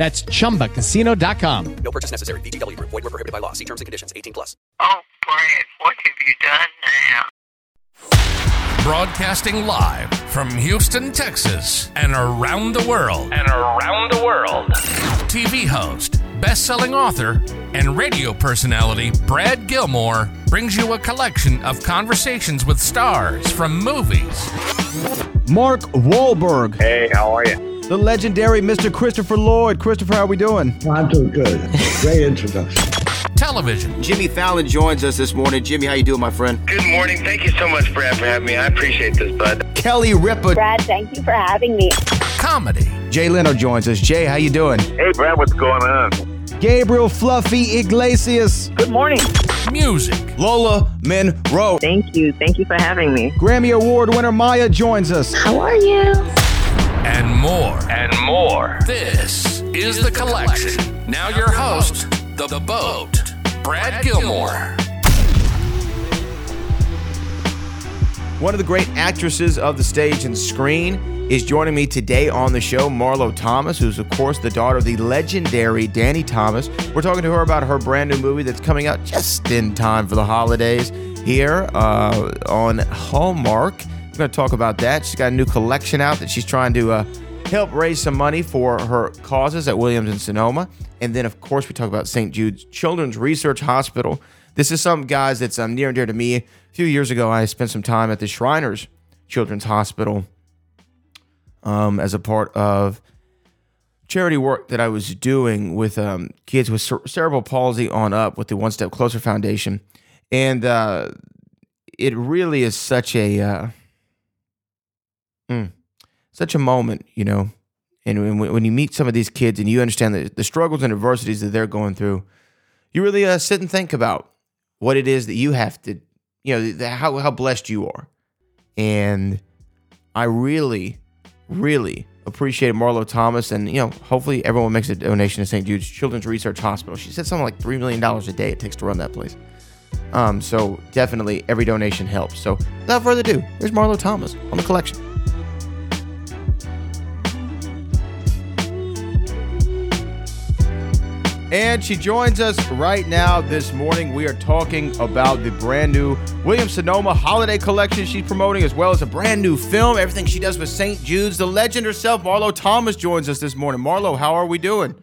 That's chumbacasino.com. No purchase necessary. VGW Group. Void were prohibited by law. See terms and conditions. 18 plus. Oh, Brad, what have you done now? Broadcasting live from Houston, Texas, and around the world. And around the world. TV host, best-selling author, and radio personality Brad Gilmore brings you a collection of conversations with stars from movies, Mark Wahlberg, Hey, how are you? The legendary Mr. Christopher Lloyd. Christopher, how are we doing? I'm doing good. Great introduction. television, Jimmy Fallon joins us this morning. Jimmy, how you doing, my friend? Good morning. Thank you so much, Brad, for having me. I appreciate this, bud. Kelly Ripa. Brad, thank you for having me. comedy, Jay Leno joins us. Jay, how you doing? Hey, Brad, what's going on? Gabriel Fluffy Iglesias, Good morning. music, Lola Monroe. Thank you. Thank you for having me. Grammy Award winner Maya joins us. How are you? And more. And more. This is The Collection. Now your host, The Boat, Brad Gilmore. One of the great actresses of the stage and screen is joining me today on the show, Marlo Thomas, who's, of course, the daughter of the legendary Danny Thomas. We're talking to her about her brand new movie that's coming out just in time for the holidays here uh, on Hallmark. Going to talk about that. She's got a new collection out that she's trying to uh, help raise some money for her causes at Williams and Sonoma. And then, of course, we talk about St. Jude's Children's Research Hospital. This is some guys that's um, near and dear to me. A few years ago, I spent some time at the Shriners Children's Hospital um, as a part of charity work that I was doing with um, kids with cer- cerebral palsy on up with the One Step Closer Foundation. And uh, it really is such a uh, mm, such a moment, you know. And when, when you meet some of these kids and you understand the, the struggles and adversities that they're going through, you really uh, sit and think about what it is that you have to, you know, the, how, how blessed you are. And I really, really appreciate Marlo Thomas. And, you know, hopefully everyone makes a donation to St. Jude's Children's Research Hospital. She said something like $3 million a day it takes to run that place. Um, so definitely every donation helps. So without further ado, here's Marlo Thomas on the collection. And she joins us right now this morning. We are talking about the brand new Williams Sonoma holiday collection she's promoting, as well as a brand new film, everything she does with St. Jude's. The legend herself, Marlo Thomas, joins us this morning. Marlo, how are we doing?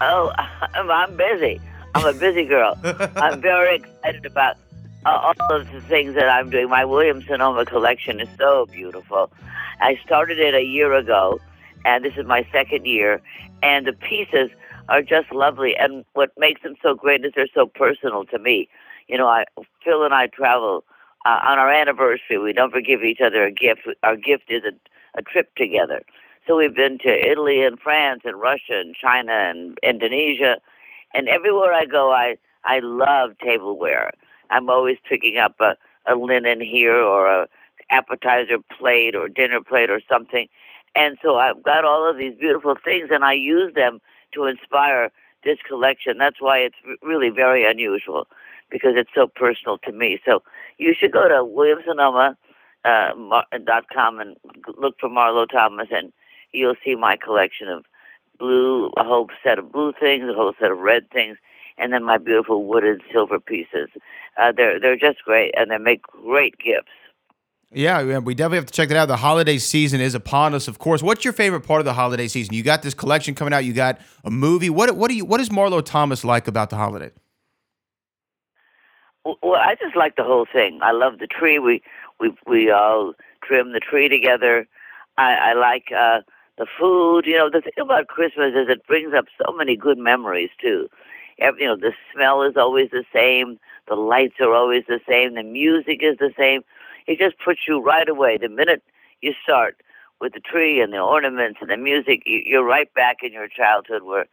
Oh, I'm busy. I'm a busy girl. I'm very excited about uh, all of the things that I'm doing. My Williams Sonoma collection is so beautiful. I started it a year ago, and this is my second year, and the pieces are just lovely. And what makes them so great is they're so personal to me. You know, I Phil and I travel uh, on our anniversary. We don't forgive each other a gift. Our gift is a, a trip together. So we've been to Italy and France and Russia and China and Indonesia, and everywhere I go, I I love tableware. I'm always picking up a, a linen here or a appetizer plate or dinner plate or something, and so I've got all of these beautiful things, and I use them to inspire this collection. That's why it's really very unusual because it's so personal to me. So you should go to williamsonoma uh, and look for Marlo Thomas, and you'll see my collection of blue, a whole set of blue things, a whole set of red things, and then my beautiful wooded silver pieces. Uh, they're they're just great, and they make great gifts. Yeah, we definitely have to check that out. The holiday season is upon us, of course. What's your favorite part of the holiday season? You got this collection coming out. You got a movie. What what do you what is Marlo Thomas like about the holiday? Well, I just like the whole thing. I love the tree. We we we all trim the tree together. I, I like uh, the food. You know, the thing about Christmas is it brings up so many good memories too. Every, you know, the smell is always the same. The lights are always the same. The music is the same. It just puts you right away. The minute you start with the tree and the ornaments and the music, you, you're right back in your childhood where,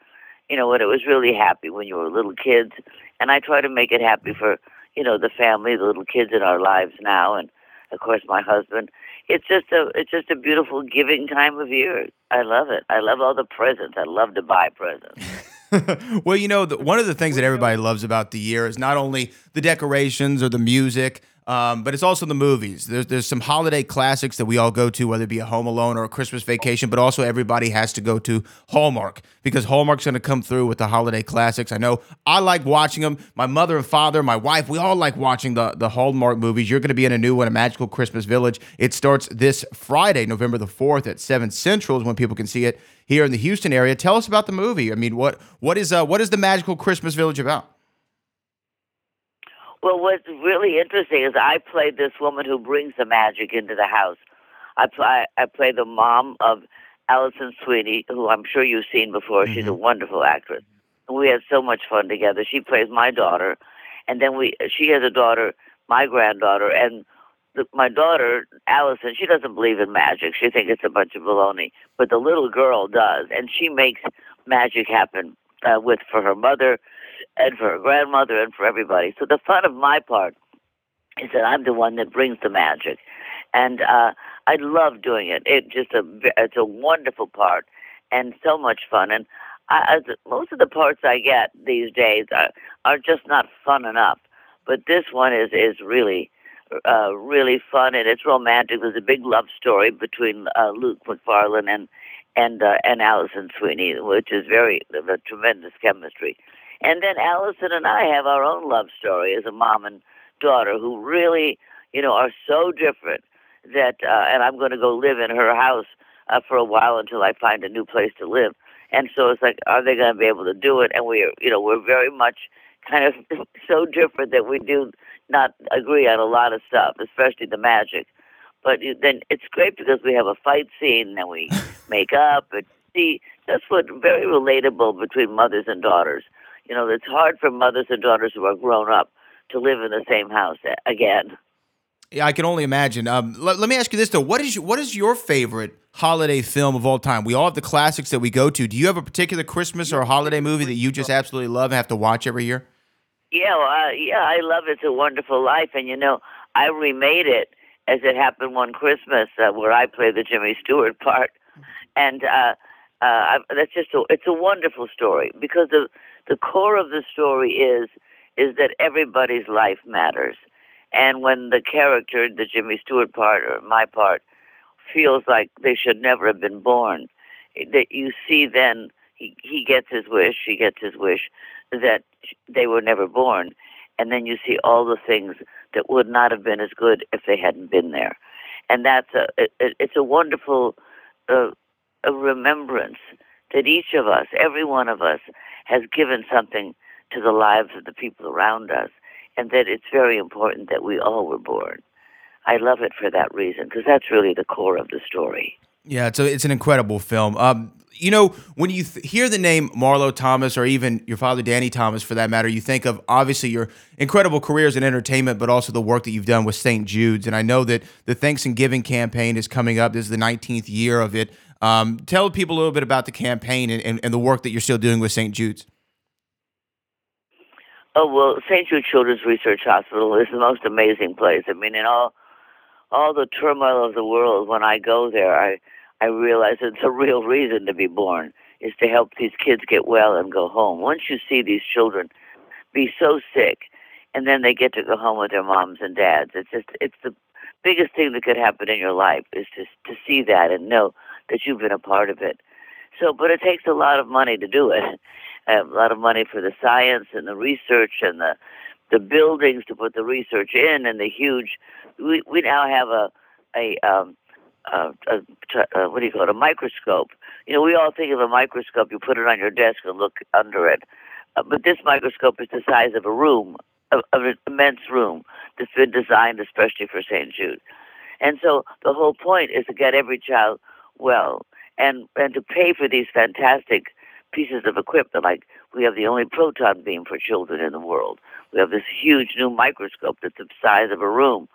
you know, when it was really happy when you were little kids. And I try to make it happy for, you know, the family, the little kids in our lives now, and of course my husband. It's just a, it's just a beautiful giving time of year. I love it. I love all the presents. I love to buy presents. well, you know, the, one of the things that everybody loves about the year is not only the decorations or the music, um, but it's also the movies. There's there's some holiday classics that we all go to, whether it be a Home Alone or a Christmas Vacation. But also everybody has to go to Hallmark because Hallmark's going to come through with the holiday classics. I know I like watching them. My mother and father, my wife, we all like watching the the Hallmark movies. You're going to be in a new one, A Magical Christmas Village. It starts this Friday, November the fourth at seven Central is when people can see it here in the Houston area. Tell us about the movie. I mean, what what is uh, what is the Magical Christmas Village about? Well, what's really interesting is I played this woman who brings the magic into the house. I play I play the mom of Alison Sweeney, who I'm sure you've seen before. Mm-hmm. She's a wonderful actress. And we had so much fun together. She plays my daughter, and then we she has a daughter, my granddaughter, and the, my daughter Alison. She doesn't believe in magic. She thinks it's a bunch of baloney. But the little girl does, and she makes magic happen uh, with for her mother and for her grandmother and for everybody. So the fun of my part is that I'm the one that brings the magic, and uh, I love doing it. It just a it's a wonderful part and so much fun. And I, as most of the parts I get these days are are just not fun enough. But this one is is really uh, really fun and it's romantic. There's a big love story between uh, Luke Macfarlane and and uh, and Alison Sweeney, which is very a tremendous chemistry. And then Alison and I have our own love story as a mom and daughter who really, you know, are so different that, uh, and I'm going to go live in her house uh, for a while until I find a new place to live. And so it's like, are they going to be able to do it? And we're, you know, we're very much kind of so different that we do not agree on a lot of stuff, especially the magic. But then it's great because we have a fight scene and we make up and see that's what very relatable between mothers and daughters you know, it's hard for mothers and daughters who are grown up to live in the same house again. Yeah, I can only imagine. Um, let, let, me ask you this though: what is what is your favorite holiday film of all time? We all have the classics that we go to. Do you have a particular Christmas or holiday movie that you just absolutely love and have to watch every year? Yeah, well, uh, yeah, I love It's a Wonderful Life, and you know, I remade it as it happened one Christmas, uh, where I play the Jimmy Stewart part, and uh, uh, that's just a, it's a wonderful story because the the core of the story is is that everybody's life matters. And when the character, the Jimmy Stewart part or my part, feels like they should never have been born, that you see then he, he gets his wish, he gets his wish that they were never born. And then you see all the things that would not have been as good if they hadn't been there. And that's a, it, it's a wonderful uh, a remembrance that each of us, every one of us, has given something to the lives of the people around us, and that it's very important that we all were born. I love it for that reason because that's really the core of the story. Yeah, it's a, it's an incredible film. Um, you know, when you th- hear the name Marlo Thomas, or even your father Danny Thomas, for that matter, you think of obviously your incredible careers in entertainment, but also the work that you've done with St. Jude's. And I know that the Thanks and Giving campaign is coming up. This is the 19th year of it. Um, tell people a little bit about the campaign and, and, and the work that you're still doing with St. Jude's. Oh well, St. Jude Children's Research Hospital is the most amazing place. I mean, in all all the turmoil of the world, when I go there, I I realize it's a real reason to be born is to help these kids get well and go home. Once you see these children be so sick, and then they get to go home with their moms and dads, it's just it's the biggest thing that could happen in your life is to to see that and know that you've been a part of it. So, but it takes a lot of money to do it. a lot of money for the science and the research and the the buildings to put the research in and the huge. We we now have a a um, a, a, what do you call it? A microscope. You know, we all think of a microscope. You put it on your desk and look under it, uh, but this microscope is the size of a room of an immense room that's been designed especially for St. Jude. And so the whole point is to get every child well and, and to pay for these fantastic pieces of equipment. Like we have the only proton beam for children in the world. We have this huge new microscope that's the size of a room.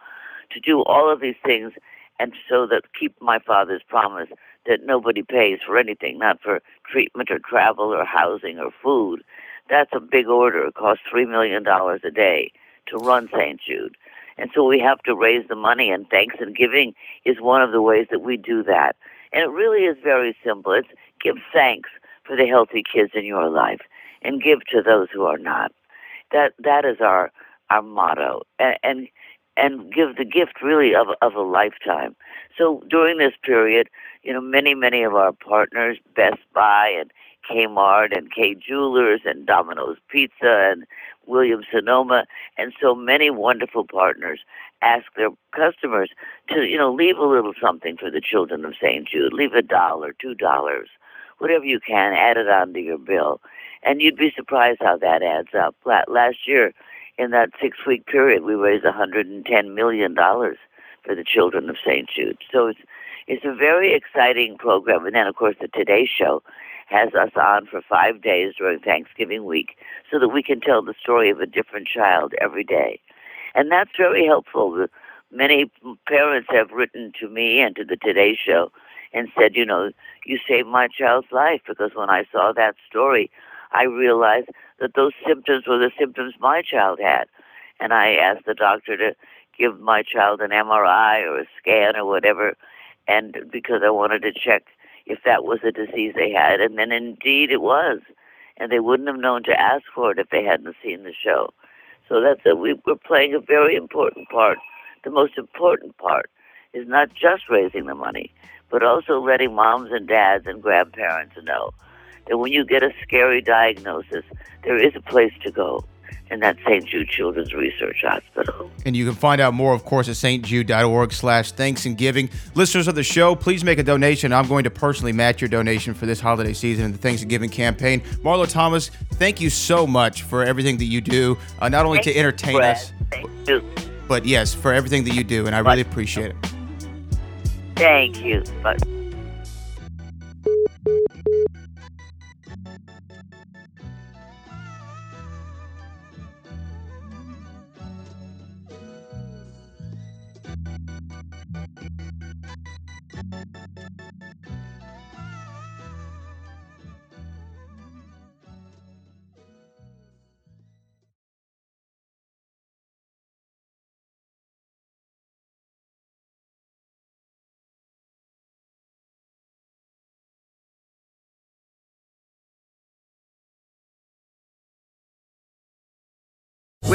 To do all of these things and so that keep my father's promise that nobody pays for anything, not for treatment or travel or housing or food. That's a big order. It costs $3 million a day to run St. Jude. And so we have to raise the money, and thanks and giving is one of the ways that we do that. And it really is very simple. It's give thanks for the healthy kids in your life and give to those who are not. That that is our our motto. And and, and give the gift really of of a lifetime. So during this period, you know, many many of our partners, Best Buy and Kmart and Kay Jewelers and Domino's Pizza and Williams Sonoma and so many wonderful partners ask their customers to, you know, leave a little something for the children of St. Jude. Leave a dollar, two dollars, whatever you can, add it onto your bill. And you'd be surprised how that adds up. Last year, in that six week period, we raised $110 million for the children of St. Jude. So it's, it's a very exciting program. And then, of course, the Today Show has us on for five days during Thanksgiving week so that we can tell the story of a different child every day. And that's very helpful. Many parents have written to me and to the Today Show and said, you know, you saved my child's life because when I saw that story, I realized that those symptoms were the symptoms my child had. And I asked the doctor to give my child an MRI or a scan or whatever, and because I wanted to check if that was a disease they had. And then indeed it was. And they wouldn't have known to ask for it if they hadn't seen the show. So that's a, we, we're playing a very important part. The most important part is not just raising the money, but also letting moms and dads and grandparents know that when you get a scary diagnosis, there is a place to go and that's St. Jude Children's Research Hospital. And you can find out more, of course, at stjude.org slash thanks and giving. Listeners of the show, please make a donation. I'm going to personally match your donation for this holiday season and the Thanksgiving campaign. Marlo Thomas, thank you so much for everything that you do, uh, not only thank to entertain us, but, but yes, for everything that you do, and I really appreciate it. Thank you. But-